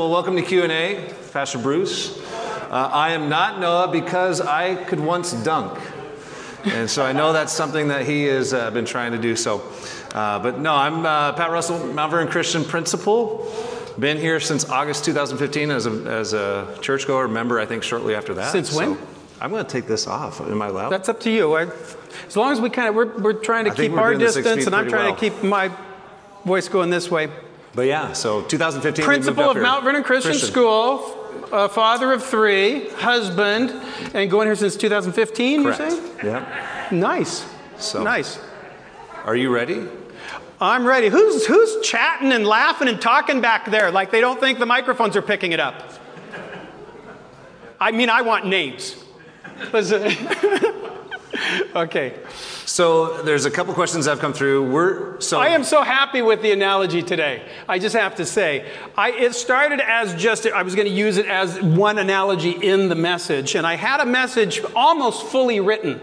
Well, welcome to Q&A, Pastor Bruce. Uh, I am not Noah because I could once dunk. And so I know that's something that he has uh, been trying to do. So, uh, but no, I'm uh, Pat Russell, Mount Vernon Christian principal. Been here since August 2015 as a, as a churchgoer member, I think shortly after that. Since when? So I'm going to take this off. Am I allowed? That's up to you. I, as long as we kind of, we're, we're trying to I keep our doing the six distance, and I'm trying well. to keep my voice going this way. But yeah, so 2015. Principal of here. Mount Vernon Christian, School, uh, father of three, husband, and going here since 2015, Correct. you say? Yeah. Nice. So- Nice. Are you ready? I'm ready. Who's, who's chatting and laughing and talking back there like they don't think the microphones are picking it up? I mean, I want names. Listen. okay. So there's a couple questions that have come through. We're so I am so happy with the analogy today. I just have to say, I, it started as just, I was going to use it as one analogy in the message, and I had a message almost fully written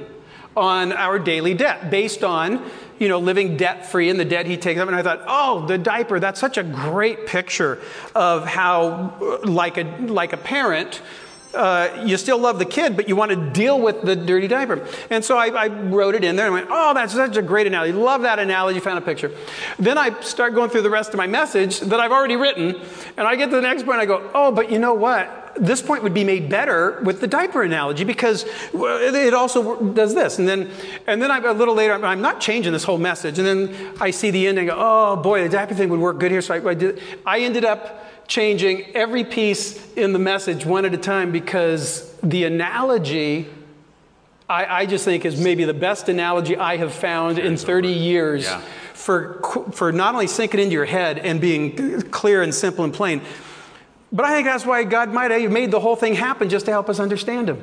on our daily debt based on, you know, living debt free and the debt he takes up. And I thought, oh, the diaper, that's such a great picture of how, like a, like a parent, uh, you still love the kid, but you want to deal with the dirty diaper. And so I, I wrote it in there and went, oh, that's such a great analogy. Love that analogy. Found a picture. Then I start going through the rest of my message that I've already written, and I get to the next point. I go, oh, but you know what? This point would be made better with the diaper analogy because it it also does this. And then, and then I, a little later, I'm not changing this whole message. And then I see the end and go, oh boy, the diaper thing would work good here. So I, I did. I ended up changing every piece in the message one at a time because the analogy I, I just think is maybe the best analogy I have found in 30 years Yeah. for, for not only sinking into your head and being clear and simple and plain, but I think that's why God might have made the whole thing happen just to help us understand Him.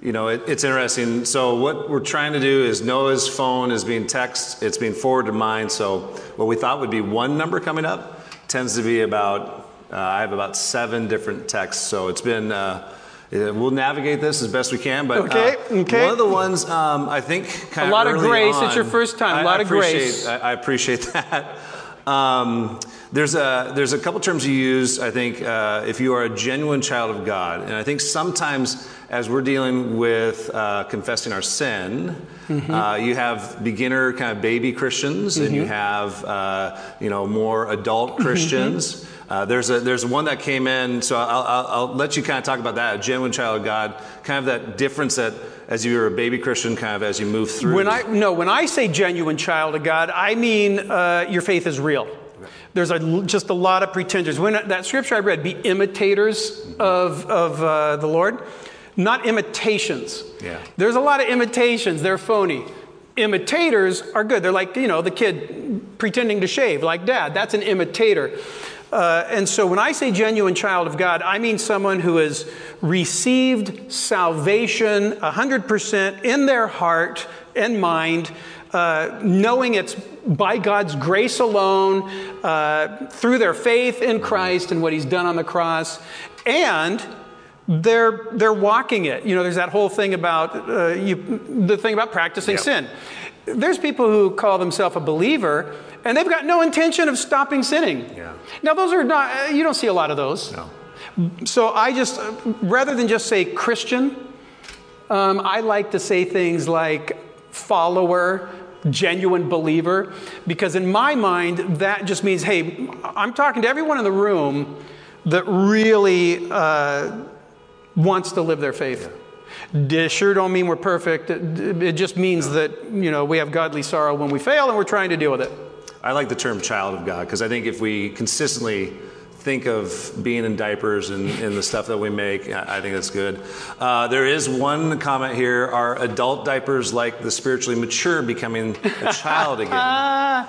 You know, it, it's interesting. So what we're trying to do is Noah's phone is being text, it's being forwarded to mine. So what we thought would be one number coming up tends to be about. Uh, I have about seven different texts. So it's been. Uh, We'll navigate this as best we can, but Okay, uh, okay. one of the ones um, I think kind of A lot of grace. On, It's your first time. A lot I of grace. I, I appreciate that. Um, there's a there's a couple terms you use. I think uh, if you are a genuine child of God, and I think sometimes as we're dealing with uh, confessing our sin, Mm-hmm. uh, you have beginner kind of baby Christians, and you have uh, you know more adult Mm-hmm. Uh, there's a there's one that came in, so I'll, I'll, I'll let you kind of talk about that. A genuine child of God, kind of that difference that as you're a baby Christian, kind of as you move through. When I no, when I say genuine child of God, I mean uh, your faith is real. There's a, just a lot of pretenders. When that scripture I read, be imitators of of uh, the Lord, not imitations. Yeah. There's a lot of imitations. They're phony. Imitators are good. They're like you know the kid pretending to shave, like dad. That's an imitator. Uh, and so when I say genuine child of God, I mean someone who has received salvation 100% in their heart and mind, uh, knowing it's by God's grace alone, uh, through their faith in Christ and what He's done on the cross, and they're they're walking it. You know, there's that whole thing about uh, you, the thing about practicing Yep. sin. There's people who call themselves a believer, and they've got no intention of stopping sinning. Yeah. Now, those are not. uh, You don't see a lot of those. No. So I just, uh, rather than just say Christian, um, I like to say things like follower, genuine believer, because in my mind, that just means, hey, I'm talking to everyone in the room that really uh, wants to live their faith. D- Sure don't mean we're perfect. It just means that, you know, we have godly sorrow when we fail and we're trying to deal with it. I like the term child of God because I think if we consistently think of being in diapers and, and the stuff that we make, I think that's good. Uh, there is one comment here Are adult diapers like the spiritually mature becoming a child again? Ah,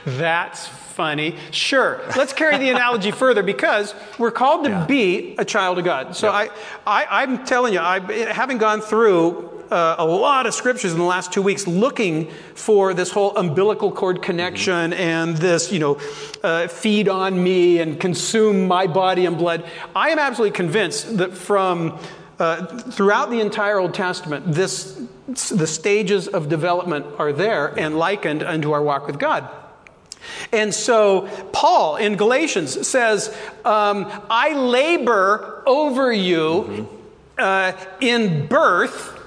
that's funny. Sure. Let's carry the analogy further because we're called to Yeah. be a child of God. So. I, I, I'm telling you, I, having gone through uh, a lot of scriptures in the last two weeks looking for this whole umbilical cord connection and this, you know, uh, feed on me and consume my body and blood, I am absolutely convinced that from uh, throughout the entire Old Testament, this, the stages of development are there and likened unto our walk with God. And so, Paul in Galatians says, um, I labor over you uh, in birth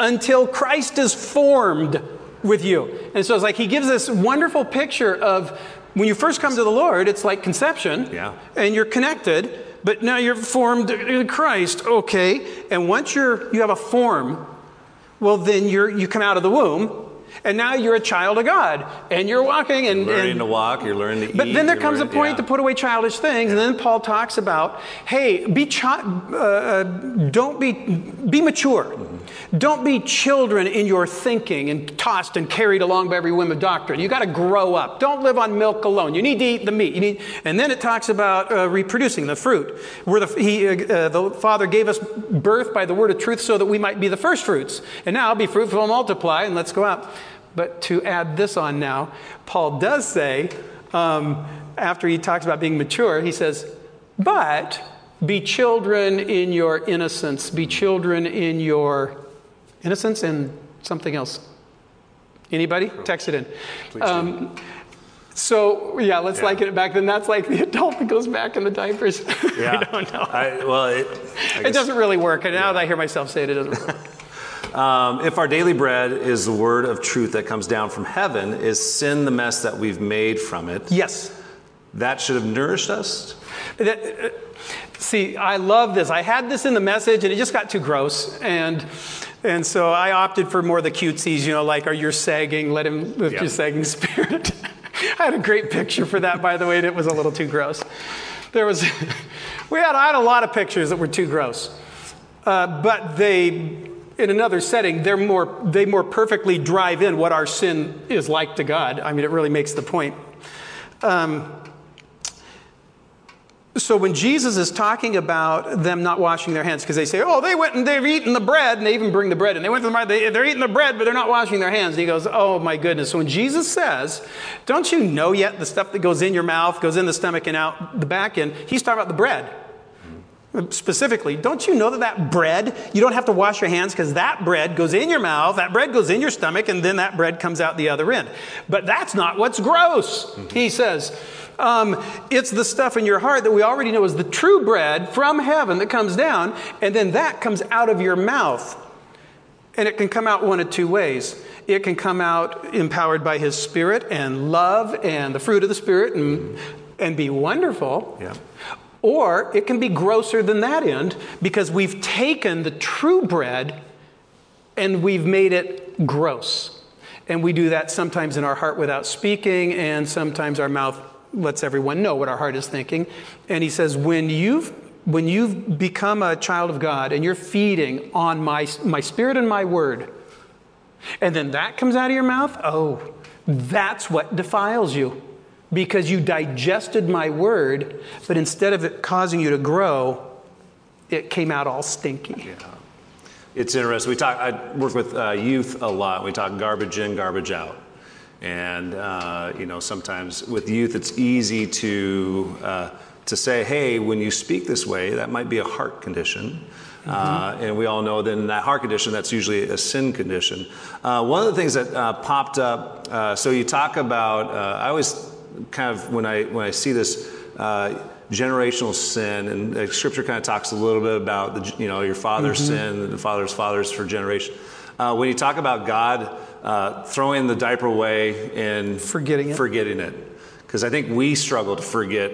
until Christ is formed with you. And so, it's like he gives this wonderful picture of when you first come to the Lord, it's like conception, Yeah. and you're connected, but now you're formed in Christ, okay. And once you're, you have a form, well, then you're, you come out of the womb, and now you're a child of God, and you're walking and, you're Learning and to walk, you're learning to eat. but then there comes a point yeah. to put away childish things, and then Paul talks about, hey, be chi- uh, uh, don't be be mature. Don't be children in your thinking and tossed and carried along by every whim of doctrine. You got to grow up. Don't live on milk alone. You need to eat the meat. You need, and then it talks about uh, reproducing the fruit, where the, he, uh, the Father gave us birth by the word of truth, so that we might be the first fruits. And now be fruitful and multiply, and let's go out. But to add this on now, Paul does say, um, after he talks about being mature, he says, but be children in your innocence, be children in your innocence and something else. Anybody? Text it in. Um, so, yeah, let's Yeah. liken it back. Then that's like the adult that goes back in the diapers. Yeah. I don't know. I, well, it, I it doesn't really work. And now that I hear myself say it, it doesn't work. Um, if our daily bread is the word of truth that comes down from heaven, is sin the mess that we've made from it? yes. That should have nourished us. That, uh, see, I love this. I had this in the message, and it just got too gross, and and so I opted for more of the cutesies. You know, like, "Are you sagging? Let him lift Yeah. your sagging spirit." I had a great picture for that, by the way, and it was a little too gross. There was, we had I had a lot of pictures that were too gross, uh, but they, in another setting, they're more they more perfectly drive in what our sin is like to God. I mean, it really makes the point. Um, so when Jesus is talking about them not washing their hands, because they say, "Oh, they went and they've eaten the bread," and they even bring the bread, and they went to the market, they, they're eating the bread, but they're not washing their hands. And he goes, "Oh my goodness!" So when Jesus says, "Don't you know yet the stuff that goes in your mouth goes in the stomach and out the back end?" He's talking about the bread. Specifically, don't you know that that bread, you don't have to wash your hands because that bread goes in your mouth, that bread goes in your stomach, and then that bread comes out the other end. But that's not what's gross, he says. Um, it's the stuff in your heart that we already know is the true bread from heaven that comes down, and then that comes out of your mouth. And it can come out one of two ways. It can come out empowered by His Spirit and love and the fruit of the Spirit and, and be wonderful. Yeah. Or it can be grosser than that end because we've taken the true bread and we've made it gross. And we do that sometimes in our heart without speaking, and sometimes our mouth lets everyone know what our heart is thinking. And he says, when you've when you've become a child of God and you're feeding on my, my spirit and my word, and then that comes out of your mouth, oh, that's what defiles you. Because you digested my word, but instead of it causing you to grow, it came out all stinky. Yeah. It's interesting. We talk. I work with uh, youth a lot. We talk garbage in, garbage out, and uh, you know sometimes with youth it's easy to uh, to say, hey, when you speak this way, that might be a heart condition. Uh, and we all know that in that heart condition, that's usually a sin condition. Uh, one of the things that uh, popped up, uh, so you talk about, uh, I always kind of, when I, when I see this, uh, generational sin, and uh, Scripture kind of talks a little bit about the, you know your father's sin, and the father's fathers for generation. Uh, when you talk about God uh, throwing the diaper away and Forgetting it. forgetting it, because I think we struggle to forget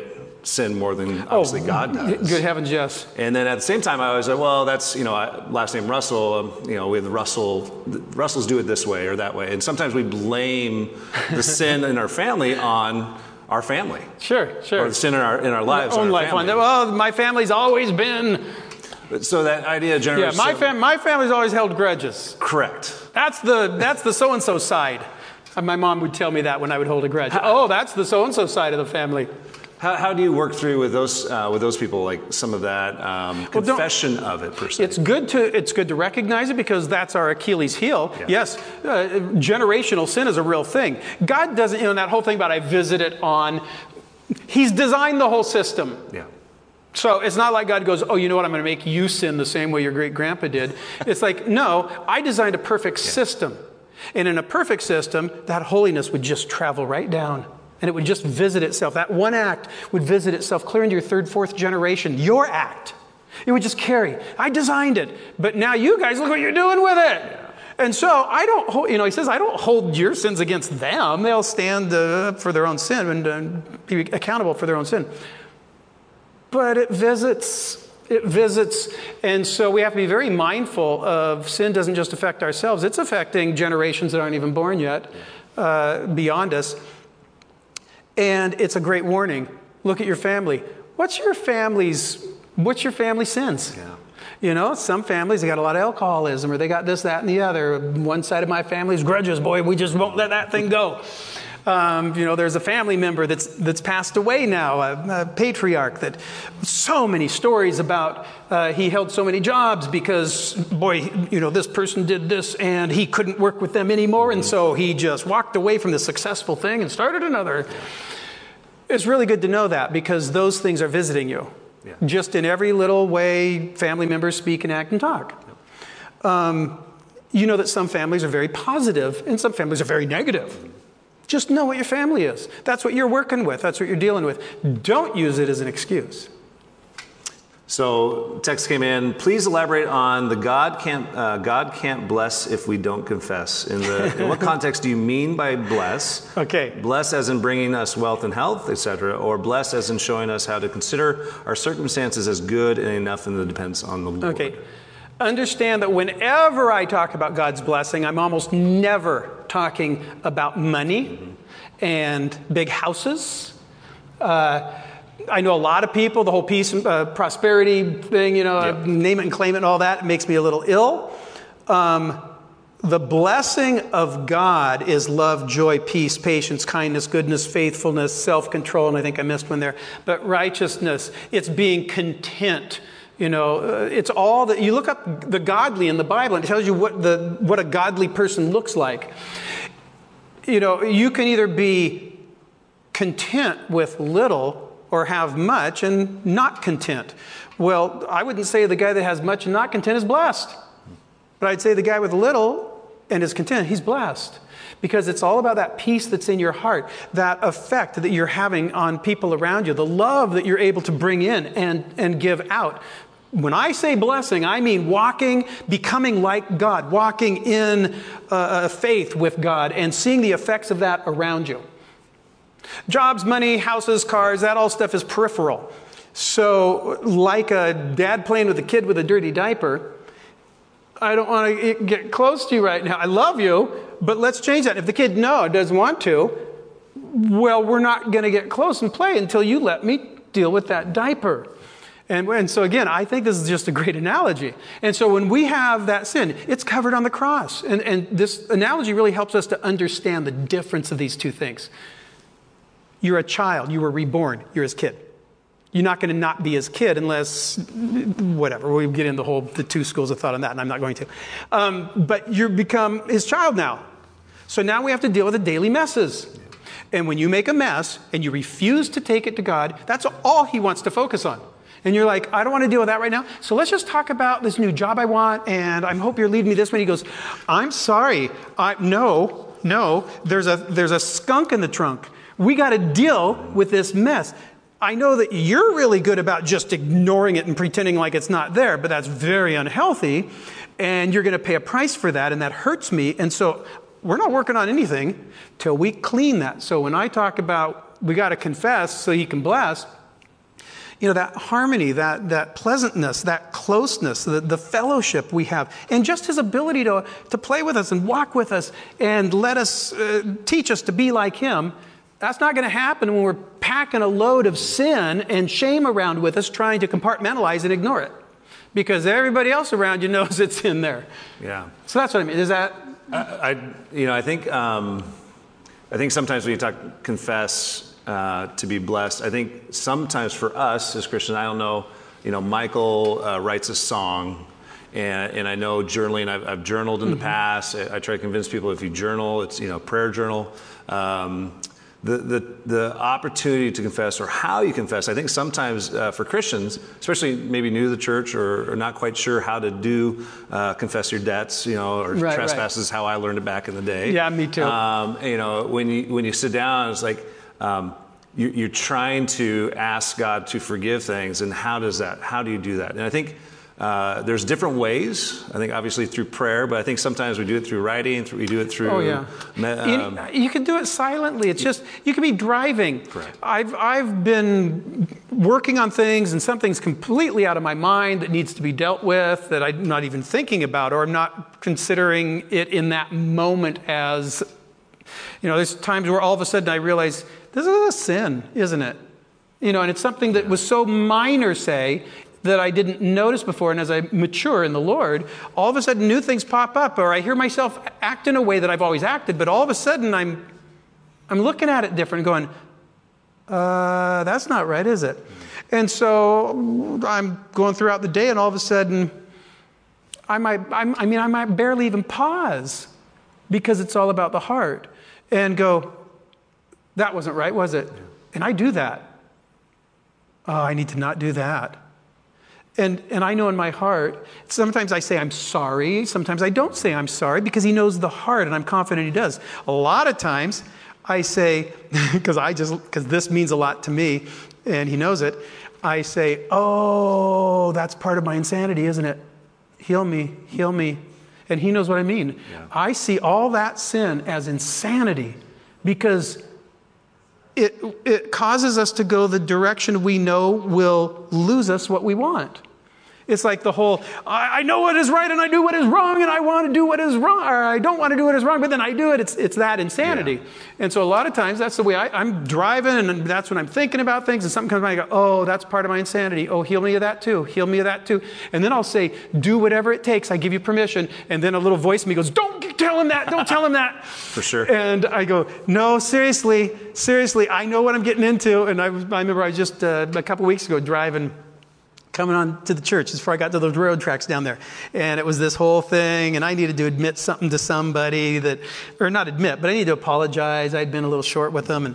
sin more than obviously God does. Good heavens, yes. And then at the same time, I was like, well, that's, you know, I- last name Russell, um, you know, we have Russell, the Russells do it this way or that way. And sometimes we blame the sin in our family on our family Sure, sure. or the sin in our, in our lives. Own on our life family. on. Well, my family's always been. So that idea of Yeah, my, fam- my family's always held grudges. Correct. That's the that's the so and so side. My mom would tell me that when I would hold a grudge. Oh, that's the so and so side of the family. How, how do you work through with those, uh, with those people, like some of that um, Well, confession of it per se? It's good to it's good to recognize it because that's our Achilles heel. Yeah. Yes, uh, generational sin is a real thing. God doesn't, you know, that whole thing about I visit it on. He's designed the whole system. yeah. So it's not like God goes, oh, you know what? I'm going to make you sin the same way your great grandpa did. It's like, no, I designed a perfect system. And in a perfect system, that holiness would just travel right down. And it would just visit itself. That one act would visit itself clear into your third, fourth generation. Your act. It would just carry. I designed it, but now you guys look what you're doing with it. And so I don't, hold, you know, he says, I don't hold your sins against them. They'll stand uh, for their own sin and uh, be accountable for their own sin. But it visits, it visits. And so we have to be very mindful of sin doesn't just affect ourselves, it's affecting generations that aren't even born yet uh, beyond us. And it's a great warning. Look at your family. What's your family's, what's your family sins? Yeah. You know, some families, they got a lot of alcoholism or they got this, that, and the other. One side of my family's grudges. Boy, we just won't let that thing go. Um, you know, there's a family member that's, that's passed away now, a, a patriarch that so many stories about uh, he held so many jobs because, boy, you know, this person did this and he couldn't work with them anymore. And so he just walked away from the successful thing and started another. It's really good to know that because those things are visiting you. Yeah. Just in every little way family members speak and act and talk. Um, you know that some families are very positive and some families are very negative. Just know what your family is. That's what you're working with, that's what you're dealing with. Don't use it as an excuse. So, text came in. Please elaborate on the God can't uh, God can't bless if we don't confess. In the in what context do you mean by bless? Okay. Bless as in bringing us wealth and health, etc., or bless as in showing us how to consider our circumstances as good and enough, and it depends on the Lord. Okay. Understand that whenever I talk about God's blessing, I'm almost never talking about money mm-hmm. and big houses. Uh, I know a lot of people, the whole peace and uh, prosperity thing, you know, yep. name it and claim it and all that, makes me a little ill. Um, the blessing of God is love, joy, peace, patience, kindness, goodness, faithfulness, self control, and I think I missed one there. But righteousness, it's being content. You know, uh, it's all that you look up the godly in the Bible and it tells you what, the, what a godly person looks like. You know, you can either be content with little or have much and not content. Well, I wouldn't say the guy that has much and not content is blessed. But I'd say the guy with little and is content, he's blessed. Because it's all about that peace that's in your heart, that effect that you're having on people around you, the love that you're able to bring in and, and give out. When I say blessing, I mean walking, becoming like God, walking in uh, faith with God, and seeing the effects of that around you. Jobs, money, houses, cars, that all stuff is peripheral. So, like a dad playing with a kid with a dirty diaper, I don't want to get close to you right now. I love you, but let's change that. If the kid no doesn't want to, well, we're not going to get close and play until you let me deal with that diaper. And, and so, again, I think this is just a great analogy. And so, when we have that sin, it's covered on the cross. And, and this analogy really helps us to understand the difference of these two things. You're a child, you were reborn, you're his kid. You're not going to not be his kid unless, whatever, we get into the whole, the two schools of thought on that, and I'm not going to. Um, but you become his child now. So now we have to deal with the daily messes. And when you make a mess and you refuse to take it to God, that's all he wants to focus on. And you're like, I don't want to deal with that right now. So let's just talk about this new job I want, and I hope you're leading me this way. He goes, I'm sorry. I, no, no, there's a, there's a skunk in the trunk. We got to deal with this mess. I know that you're really good about just ignoring it and pretending like it's not there, but that's very unhealthy. And you're going to pay a price for that, and that hurts me. And so we're not working on anything till we clean that. So when I talk about we got to confess so he can bless, you know, that harmony, that, that pleasantness, that closeness, the, the fellowship we have, and just his ability to, to play with us and walk with us and let us uh, teach us to be like him that's not going to happen when we're packing a load of sin and shame around with us, trying to compartmentalize and ignore it. Because everybody else around you knows it's in there. Yeah. So that's what I mean. Is that? I, I you know, I think, um, I think sometimes when you talk confess uh, to be blessed, I think sometimes for us as Christians, I don't know, you know, Michael uh, writes a song and, and, I know journaling, I've, I've journaled in the mm-hmm. past. I, I, try to convince people if you journal, it's, you know, prayer journal. Um, the, the, the opportunity to confess or how you confess. I think sometimes uh, for Christians, especially maybe new to the church or, or not quite sure how to do uh, confess your debts, you know, or right, trespasses, right. how I learned it back in the day. Yeah, me too. Um, you know, when you, when you sit down, it's like, um, you, you're trying to ask God to forgive things, and how does that? How do you do that? And I think uh, there's different ways. I think obviously through prayer, but I think sometimes we do it through writing. Through, we do it through. Oh yeah. um, you, you can do it silently. It's just you can be driving. Correct. I've I've been working on things and something's completely out of my mind that needs to be dealt with that I'm not even thinking about or I'm not considering it in that moment as you know, there's times where all of a sudden I realize this is a sin, isn't it? You know, and it's something that was so minor, say, that I didn't notice before. And as I mature in the Lord, all of a sudden new things pop up, or I hear myself act in a way that I've always acted, but all of a sudden I'm, I'm looking at it different, going, uh, that's not right, is it? And so I'm going throughout the day, and all of a sudden, I might, I'm, I mean, I might barely even pause because it's all about the heart and go, that wasn't right, was it? And I do that. Oh, I need to not do that. And, and I know in my heart, sometimes I say I'm sorry, sometimes I don't say I'm sorry because he knows the heart and I'm confident he does. A lot of times I say, because I just, because this means a lot to me and he knows it, I say, oh, that's part of my insanity, isn't it? Heal me, heal me. And he knows what I mean. Yeah. I see all that sin as insanity because it, it causes us to go the direction we know will lose us what we want. It's like the whole, I, I know what is right and I do what is wrong and I want to do what is wrong, or I don't want to do what is wrong, but then I do it. It's, it's that insanity. Yeah. And so a lot of times that's the way I, I'm driving and that's when I'm thinking about things and something comes by and I go, oh, that's part of my insanity. Oh, heal me of that too. Heal me of that too. And then I'll say, do whatever it takes. I give you permission. And then a little voice in me goes, don't tell him that. Don't tell him that. For sure. And I go, no, seriously, seriously, I know what I'm getting into. And I, I remember I was just uh, a couple weeks ago driving coming on to the church before I got to those railroad tracks down there. And it was this whole thing, and I needed to admit something to somebody that, or not admit, but I needed to apologize. I'd been a little short with them, and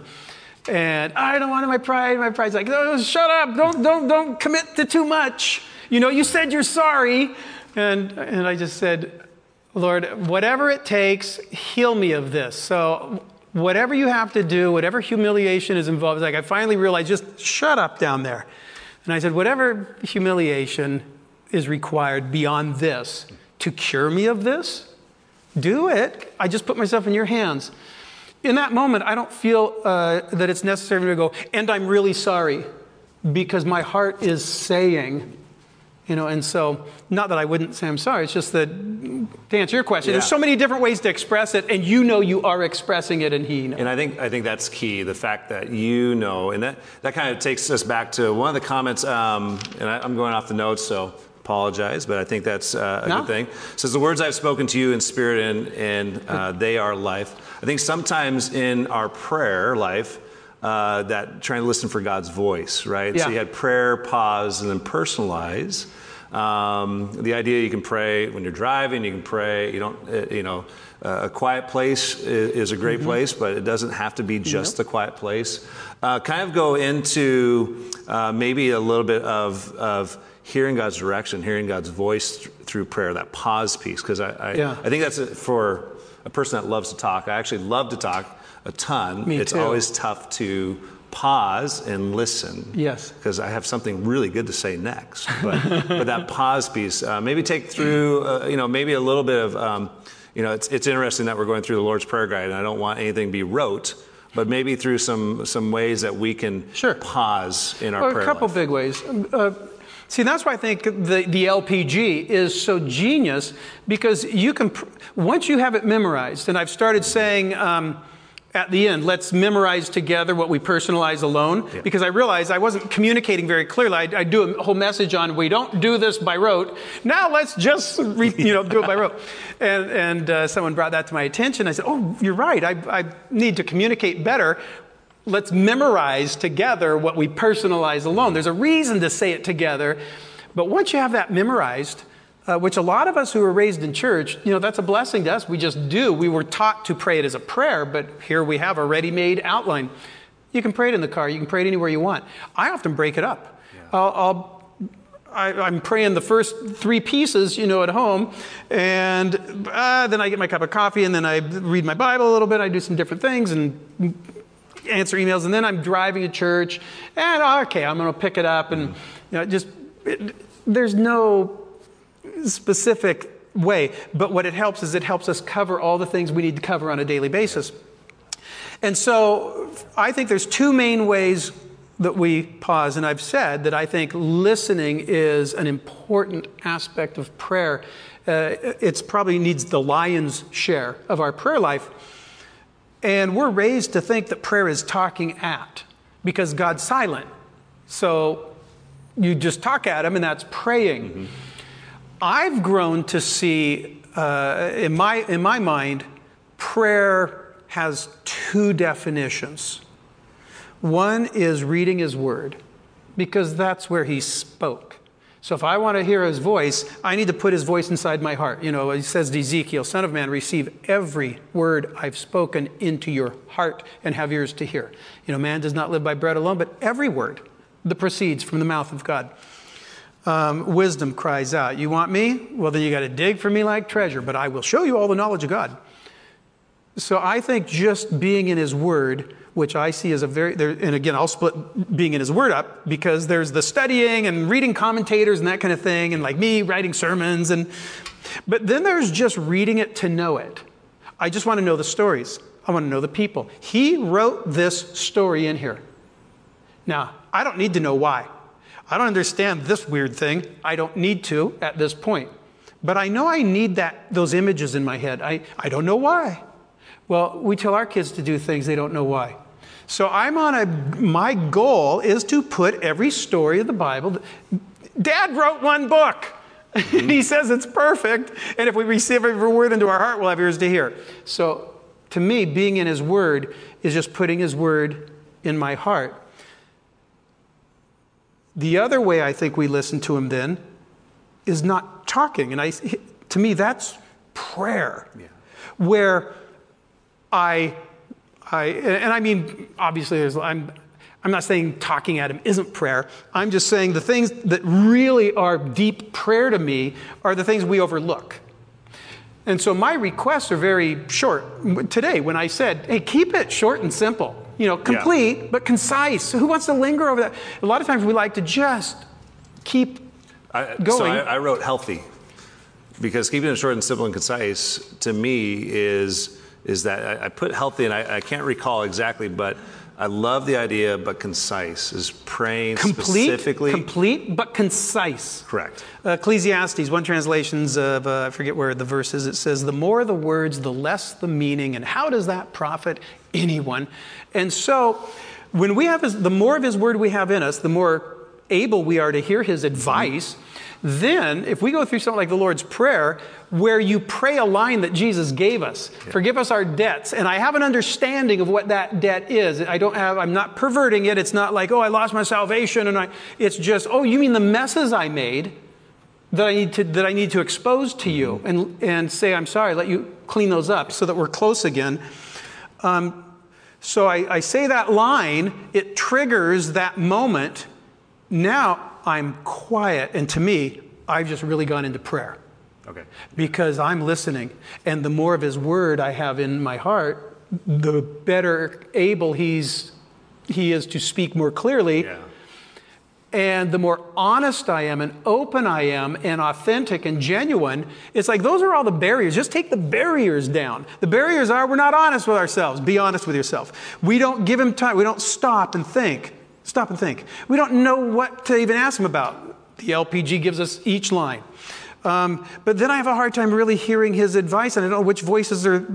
and I don't want my pride. My pride's like, oh, shut up! Don't don't don't commit to too much. You know, you said you're sorry, and and I just said, Lord, whatever it takes, heal me of this. So. Whatever you have to do, whatever humiliation is involved, like I finally realized, just shut up down there. And I said, whatever humiliation is required beyond this to cure me of this, do it. I just put myself in your hands. In that moment, I don't feel uh, that it's necessary to go, and I'm really sorry, because my heart is saying, you know, and so, not that I wouldn't say I'm sorry, it's just that, to answer your question, there's so many different ways to express it, and you know you are expressing it, and he knows. And I think I think that's key. The fact that you know, and that that kind of takes us back to one of the comments. Um, and I, I'm going off the notes, so apologize, but I think that's uh, a No. good thing. It says the words I've spoken to you in spirit and and uh, they are life. I think sometimes in our prayer life. Uh, that trying to listen for God's voice, right? Yeah. So you had prayer, pause, and then personalize. Um, the idea you can pray when you're driving, you can pray. You don't, uh, you know, uh, a quiet place is, is a great Mm-hmm. place, but it doesn't have to be just a quiet place. Uh, kind of go into uh, maybe a little bit of, of hearing God's direction, hearing God's voice th- through prayer, that pause piece, because I, I, Yeah. I think that's a, for a person that loves to talk. I actually love to talk a ton. Me it's too. always tough to pause and listen Yes. because I have something really good to say next. But, but that pause piece, uh, maybe take through, uh, you know, maybe a little bit of, um, you know, it's, it's interesting that we're going through the Lord's Prayer Guide, and I don't want anything to be rote, but maybe through some some ways that we can Sure. pause in our Well, prayer a couple life. big ways. Uh, see, that's why I think the, the LPG is so genius because you can, pr- once you have it memorized, and I've started saying um, at the end, let's memorize together what we personalize alone, because I realized I wasn't communicating very clearly. I'd, I'd do a whole message on, we don't do this by rote. Now let's just, re, you know, do it by rote. And, and uh, someone brought that to my attention. I said, oh, you're right. I, I need to communicate better let's memorize together what we personalize alone. There's a reason to say it together, but once you have that memorized, uh, which a lot of us who were raised in church, you know, that's a blessing to us. We just do. We were taught to pray it as a prayer, but here we have a ready made outline. You can pray it in the car, you can pray it anywhere you want. I often break it up. I'll, I'll I, I'm praying the first three pieces, you know, at home, and uh, then I get my cup of coffee, and then I read my Bible a little bit. I do some different things, and answer emails, and then I'm driving to church, and okay, I'm going to pick it up, and you know, just it, there's no specific way, but what it helps is it helps us cover all the things we need to cover on a daily basis. And so I think there's two main ways that we pause. And I've said that I think listening is an important aspect of prayer. Uh, it probably needs the lion's share of our prayer life. And we're raised to think that prayer is talking at because God's silent. So you just talk at him, and that's praying. Mm-hmm. I've grown to see, uh, in, my, in my mind, prayer has two definitions. One is reading his word, because that's where he spoke. So if I want to hear his voice, I need to put his voice inside my heart. You know, he says to Ezekiel, Son of man, receive every word I've spoken into your heart and have ears to hear. You know, man does not live by bread alone, but every word that proceeds from the mouth of God. Um, wisdom cries out, You want me? Well, then you got to dig for me like treasure, but I will show you all the knowledge of God. So I think just being in his word which I see as a very, there, and again, I'll split being in his word up because there's the studying and reading commentators and that kind of thing, and like me writing sermons, and but then there's just reading it to know it. I just want to know the stories. I want to know the people. He wrote this story in here. Now, I don't need to know why. I don't understand this weird thing. I don't need to at this point. But I know I need that, those images in my head. I, I don't know why. Well, we tell our kids to do things they don't know why. So I'm on a, my goal is to put every story of the Bible. Dad wrote one book. Mm-hmm. he says it's perfect. And if we receive every word into our heart, we'll have ears to hear. So to me, being in his word is just putting his word in my heart. The other way I think we listen to him then is not talking. And I, to me, that's prayer. Yeah. Where I I, and I mean, obviously, I'm, I'm not saying talking at him isn't prayer. I'm just saying the things that really are deep prayer to me are the things we overlook. And so my requests are very short. Today, when I said, hey, keep it short and simple, you know, complete, yeah. but concise. Who wants to linger over that? A lot of times we like to just keep I, going. So I, I wrote healthy because keeping it short and simple and concise to me is is that I, I put healthy, and I, I, can't recall exactly, but I love the idea, but concise is praying complete, specifically. Complete, but concise. Correct. Uh, Ecclesiastes, one translations of, uh, I forget where the verse is, it says, The more the words, the less the meaning, and how does that profit anyone? And so, when we have his, the more of his word we have in us, the more able we are to hear his advice. Mm-hmm then, if we go through something like the Lord's Prayer, where you pray a line that Jesus gave us, yeah. forgive us our debts, and I have an understanding of what that debt is. I don't have, I'm not perverting it. It's not like, oh, I lost my salvation, and I, it's just, oh, you mean the messes I made that I need to, that I need to expose to you mm-hmm. and, and say, I'm sorry, let you clean those up so that we're close again. Um, so I, I say that line, it triggers that moment. Now I'm quiet. And to me, I've just really gone into prayer. Okay. Because I'm listening. And the more of his word I have in my heart, the better able he's he is to speak more clearly. Yeah. And the more honest I am and open I am and authentic and genuine, it's like those are all the barriers. Just take the barriers down. The barriers are we're not honest with ourselves. Be honest with yourself. We don't give him time. We don't stop and think. Stop and think. We don't know what to even ask him about. The LPG gives us each line. Um, but then I have a hard time really hearing his advice, and I don't know which voices are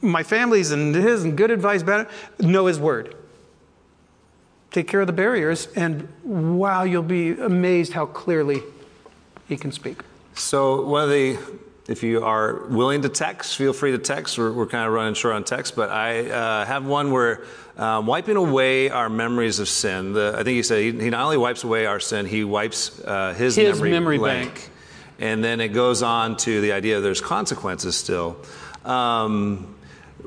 my family's and his, and good advice, bad. Know his word. Take care of the barriers, and wow, you'll be amazed how clearly he can speak. So, one of the if you are willing to text, feel free to text. We're, we're kind of running short on text, but I uh, have one where um, wiping away our memories of sin. The, I think he said he, he, not only wipes away our sin, he wipes uh, his, his, memory, memory bank. bank. And then it goes on to the idea there's consequences still. Um,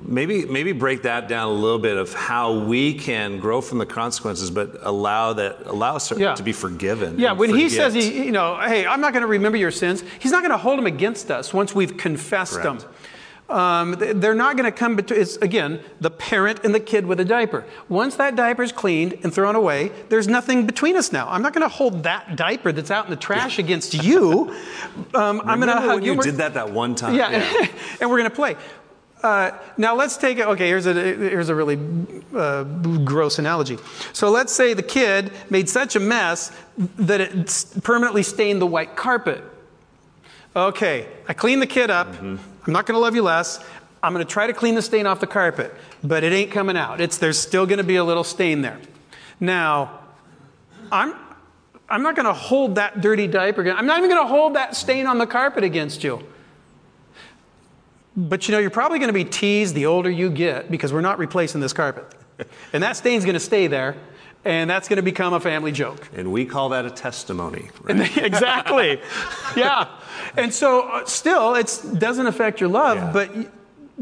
maybe maybe break that down a little bit of how we can grow from the consequences but allow that allow us yeah. to be forgiven yeah when forget. he says he, you know hey i'm not going to remember your sins he's not going to hold them against us once we've confessed Correct. them Um, they're not going to come between, it's again, the parent and the kid with a diaper. Once that diaper is cleaned and thrown away, there's nothing between us now. I'm not going to hold that diaper that's out in the trash against you. Um, I'm going to hug you. you did that that one time? yeah, and we're going to play. Uh, now let's take it. Okay, here's a here's a really uh, gross analogy. So let's say the kid made such a mess that it permanently stained the white carpet. Okay, I clean the kid up. I'm not going to love you less. I'm going to try to clean the stain off the carpet, but it ain't coming out. It's there's still going to be a little stain there. Now, I'm I'm not going to hold that dirty diaper. I'm not even going to hold that stain on the carpet against you. But you know, you're probably going to be teased the older you get because we're not replacing this carpet. And that stain's going to stay there, and that's going to become a family joke. And we call that a testimony. Right? exactly. Yeah. And so, uh, still, it doesn't affect your love, Yeah. but you,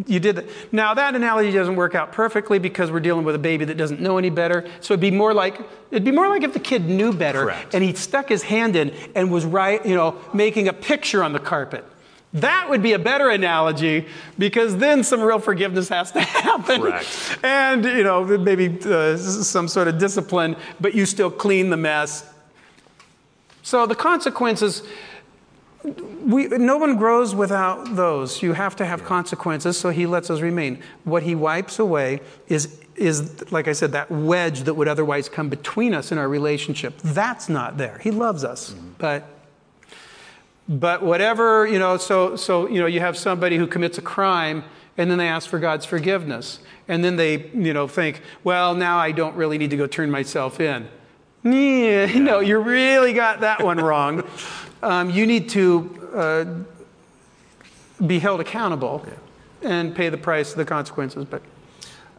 you did that. Now, that analogy doesn't work out perfectly because we're dealing with a baby that doesn't know any better. So it'd be more like it'd be more like if the kid knew better Correct. and he stuck his hand in and was right, you know, making a picture on the carpet. That would be a better analogy because then some real forgiveness has to happen. Correct. And, you know, maybe uh, some sort of discipline, but you still clean the mess. So the consequences, we, no one grows without those. You have to have consequences, so he lets us remain. What he wipes away is, is, like I said, that wedge that would otherwise come between us in our relationship. That's not there. He loves us, but but whatever, you know, so, so, you know, you have somebody who commits a crime and then they ask for God's forgiveness. And then they, you know, think, well, now I don't really need to go turn myself in. Yeah, No, you really got that one wrong. Um, you need to uh, be held accountable and pay the price, of the consequences. But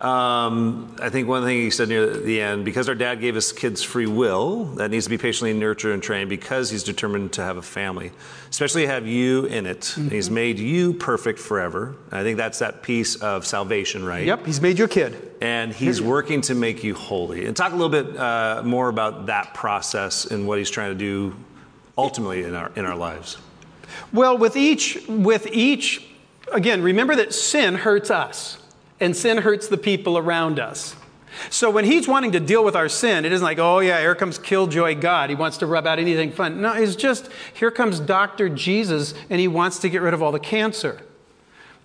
Um, I think one thing he said near the end because our dad gave us kids free will, that needs to be patiently nurtured and trained because he's determined to have a family, especially have you in it. And he's made you perfect forever. I think that's that piece of salvation, right? yep, he's made you a kid. And he's working to make you holy. And talk a little bit uh, more about that process and what he's trying to do ultimately in our in our lives. Well, with each, with each, again, remember that sin hurts us, and sin hurts the people around us. So when he's wanting to deal with our sin, it isn't like, oh yeah, here comes killjoy God. He wants to rub out anything fun. No, it's just here comes Dr. Jesus, and he wants to get rid of all the cancer.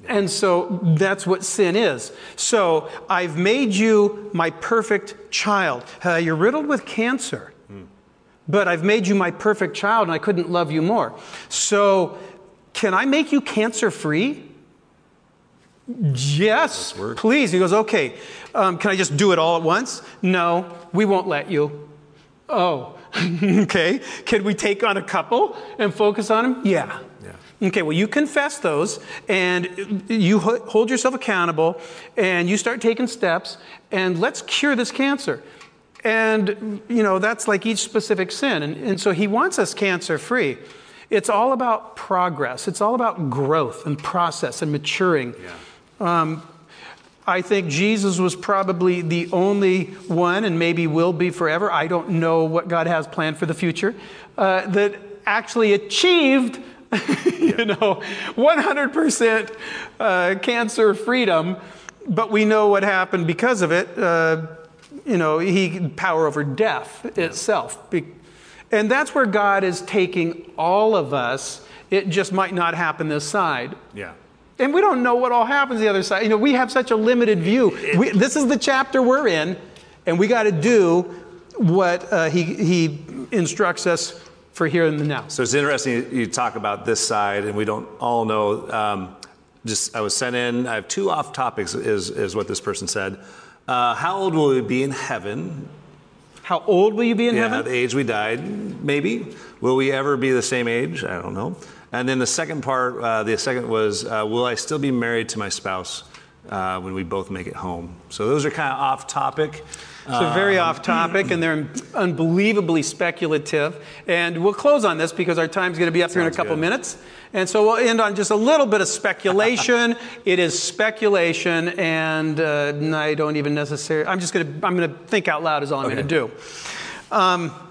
And so that's what sin is. So I've made you my perfect child. Uh, you're riddled with cancer, but I've made you my perfect child and I couldn't love you more. So can I make you cancer free? Yes, please. He goes, okay. Um, can I just do it all at once? No, we won't let you. Oh, okay. Can we take on a couple and focus on them? Yeah. Yeah. Okay, well, you confess those and you hold yourself accountable and you start taking steps and let's cure this cancer. And, you know, that's like each specific sin. And, and so he wants us cancer free. It's all about progress, it's all about growth and process and maturing. Yeah. I think Jesus was probably the only one, and maybe will be forever. I don't know what God has planned for the future, uh, that actually achieved, you know, 100% uh, cancer freedom. But we know what happened because of it. Uh, you know, he power over death itself. And that's where God is taking all of us. It just might not happen this side. Yeah. And we don't know what all happens the other side. You know, we have such a limited view. We, this is the chapter we're in, and we got to do what uh, he, he instructs us for here and the now. So it's interesting you talk about this side, and we don't all know. Um, just I was sent in. I have two off topics. Is is what this person said. Uh, how old will we be in heaven? How old will you be in yeah, heaven? the age we died. Maybe. Will we ever be the same age? I don't know. And then the second part, uh, the second was, uh, will I still be married to my spouse uh, when we both make it home? So those are kind of off topic. So very off topic, and they're unbelievably speculative. And we'll close on this because our time's going to be up here in a couple good. minutes. And so we'll end on just a little bit of speculation. it is speculation, and uh, I don't even necessarily. I'm just going to. I'm going to think out loud is all I'm going to do. Um,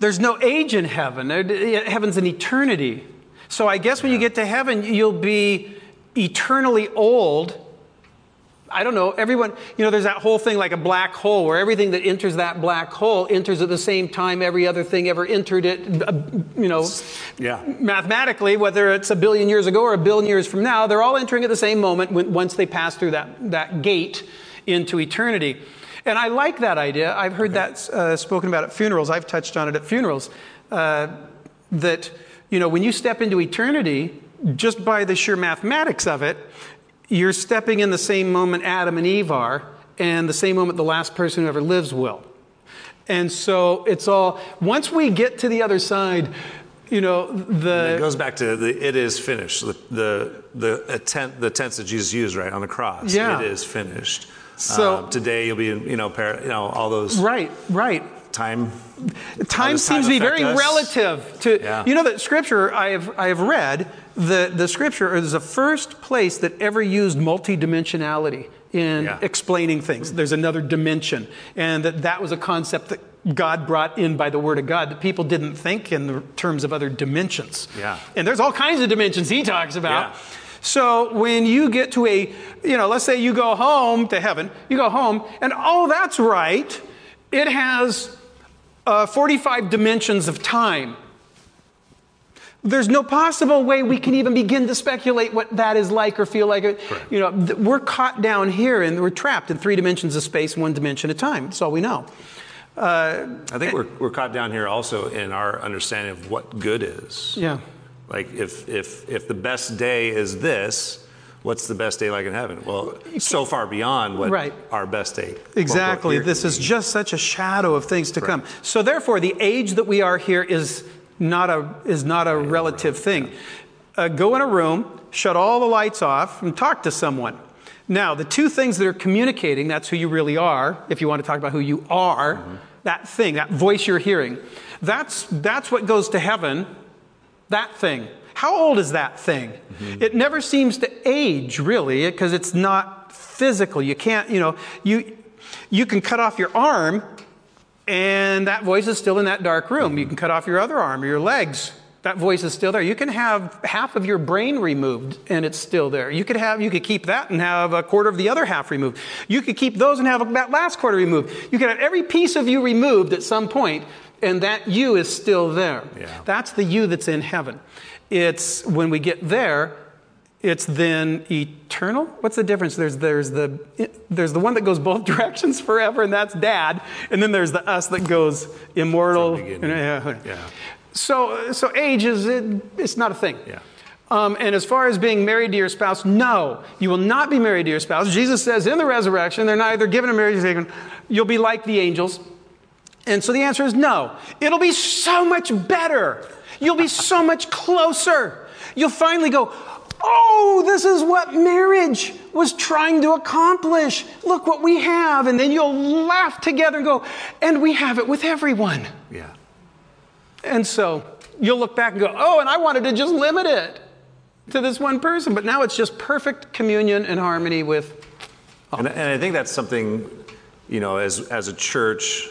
there's no age in heaven. Heaven's an eternity. So I guess when you get to heaven, you'll be eternally old. I don't know, everyone, you know, there's that whole thing like a black hole where everything that enters that black hole enters at the same time every other thing ever entered it, you know, Yeah. mathematically, whether it's a billion years ago or a billion years from now, they're all entering at the same moment when, once they pass through that, that gate into eternity. And I like that idea. I've heard that uh, spoken about at funerals. I've touched on it at funerals. Uh, that, you know, when you step into eternity, just by the sheer mathematics of it, you're stepping in the same moment Adam and Eve are, and the same moment the last person who ever lives will. And so it's all, once we get to the other side, you know, the. It goes back to the "it is finished." The the the, attent, the tense that Jesus used right on the cross. Yeah. It is finished. So- Um, today you'll be in you know par, you know all those Right, right. time. Time seems to be very us? relative to Yeah. you know that scripture I have I have read the the scripture is the first place that ever used multidimensionality in Yeah. explaining things. There's another dimension, and that that was a concept that God brought in by the Word of God that people didn't think in the terms of other dimensions. Yeah. And there's all kinds of dimensions He talks about. Yeah. So when you get to a, you know, let's say you go home to heaven, you go home, and oh, that's right, it has uh, 45 dimensions of time. There's no possible way we can even begin to speculate what that is like or feel like. You know, th- we're caught down here and we're trapped in three dimensions of space, one dimension at a time. That's all we know. I think we're we're caught down here also in our understanding of what good is. Yeah. Like if if if the best day is this, what's the best day like in heaven? Well, so far beyond what Right. our best day. Exactly. This is just such a shadow of things to come. So therefore, the age that we are here is not a is not a relative thing. Uh, go in a room, shut all the lights off, and talk to someone. Now, the two things that are communicating, that's who you really are, if you want to talk about who you are, that thing, that voice you're hearing, that's, that's what goes to heaven, that thing. How old is that thing? Mm-hmm. It never seems to age, really, because it's not physical. You can't, you know, you, you can cut off your arm, and that voice is still in that dark room. You mm-hmm. can cut off your other arm or your legs. That voice is still there. You can have half of your brain removed and it's still there. You could have you could keep that and have a quarter of the other half removed. You could keep those and have that last quarter removed. You could have every piece of you removed at some point and that you is still there. Yeah. That's the you that's in heaven. It's when we get there, it's then eternal. What's the difference? There's there's the there's the one that goes both directions forever, and that's Dad, and then there's the us that goes immortal. From the beginning. Yeah. Yeah. So so age is it, it's not a thing. Yeah. Um, and as far as being married to your spouse, no, you will not be married to your spouse. Jesus says in the resurrection, they're neither given or married or. You'll be like the angels. And so the answer is no. It'll be so much better. You'll be so much closer. You'll finally go, Oh, this is what marriage was trying to accomplish. Look what we have. And then you'll laugh together and go, And we have it with everyone. Yeah. And so you'll look back and go, Oh, and I wanted to just limit it to this one person. But now it's just perfect communion and harmony with. And, and I think that's something, you know, as as a church,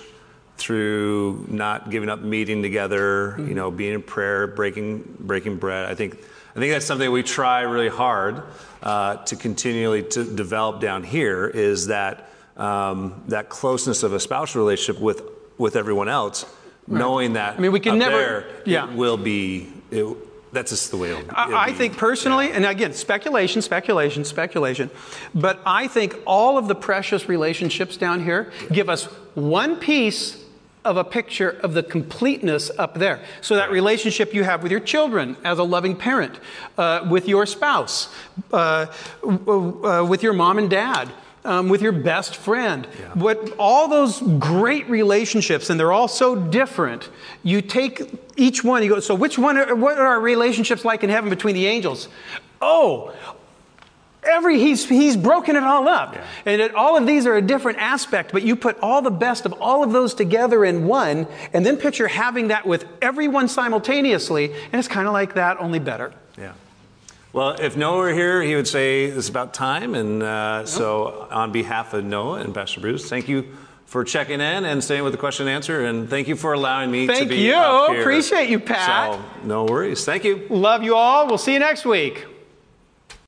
through not giving up meeting together, you know, being in prayer, breaking breaking bread. I think I think that's something we try really hard uh, to continually to develop down here. Is that um, that closeness of a spousal relationship with with everyone else, knowing that I mean, we can never- there, yeah. it will be. It, that's just the way it'll, it'll I, I be. think personally, and again, speculation, speculation, speculation, but I think all of the precious relationships down here give us one piece of a picture of the completeness up there. So that relationship you have with your children as a loving parent, uh, with your spouse, uh, uh, with your mom and dad. Um, with your best friend, what all those great relationships, and they're all so different. You take each one, you go. So, which one? Are, what are our relationships like in heaven between the angels? Oh, every he's he's broken it all up and it, all of these are a different aspect but you put all the best of all of those together in one and then picture having that with everyone simultaneously and it's kind of like that only better Yeah. Well, if Noah were here, he would say it's about time. And uh, so, on behalf of Noah and Pastor Bruce, thank you for checking in and staying with the question and answer. And thank you for allowing me to Thank be you. up here. Appreciate you, Pat. So, no worries. Thank you. love you all we'll see you next week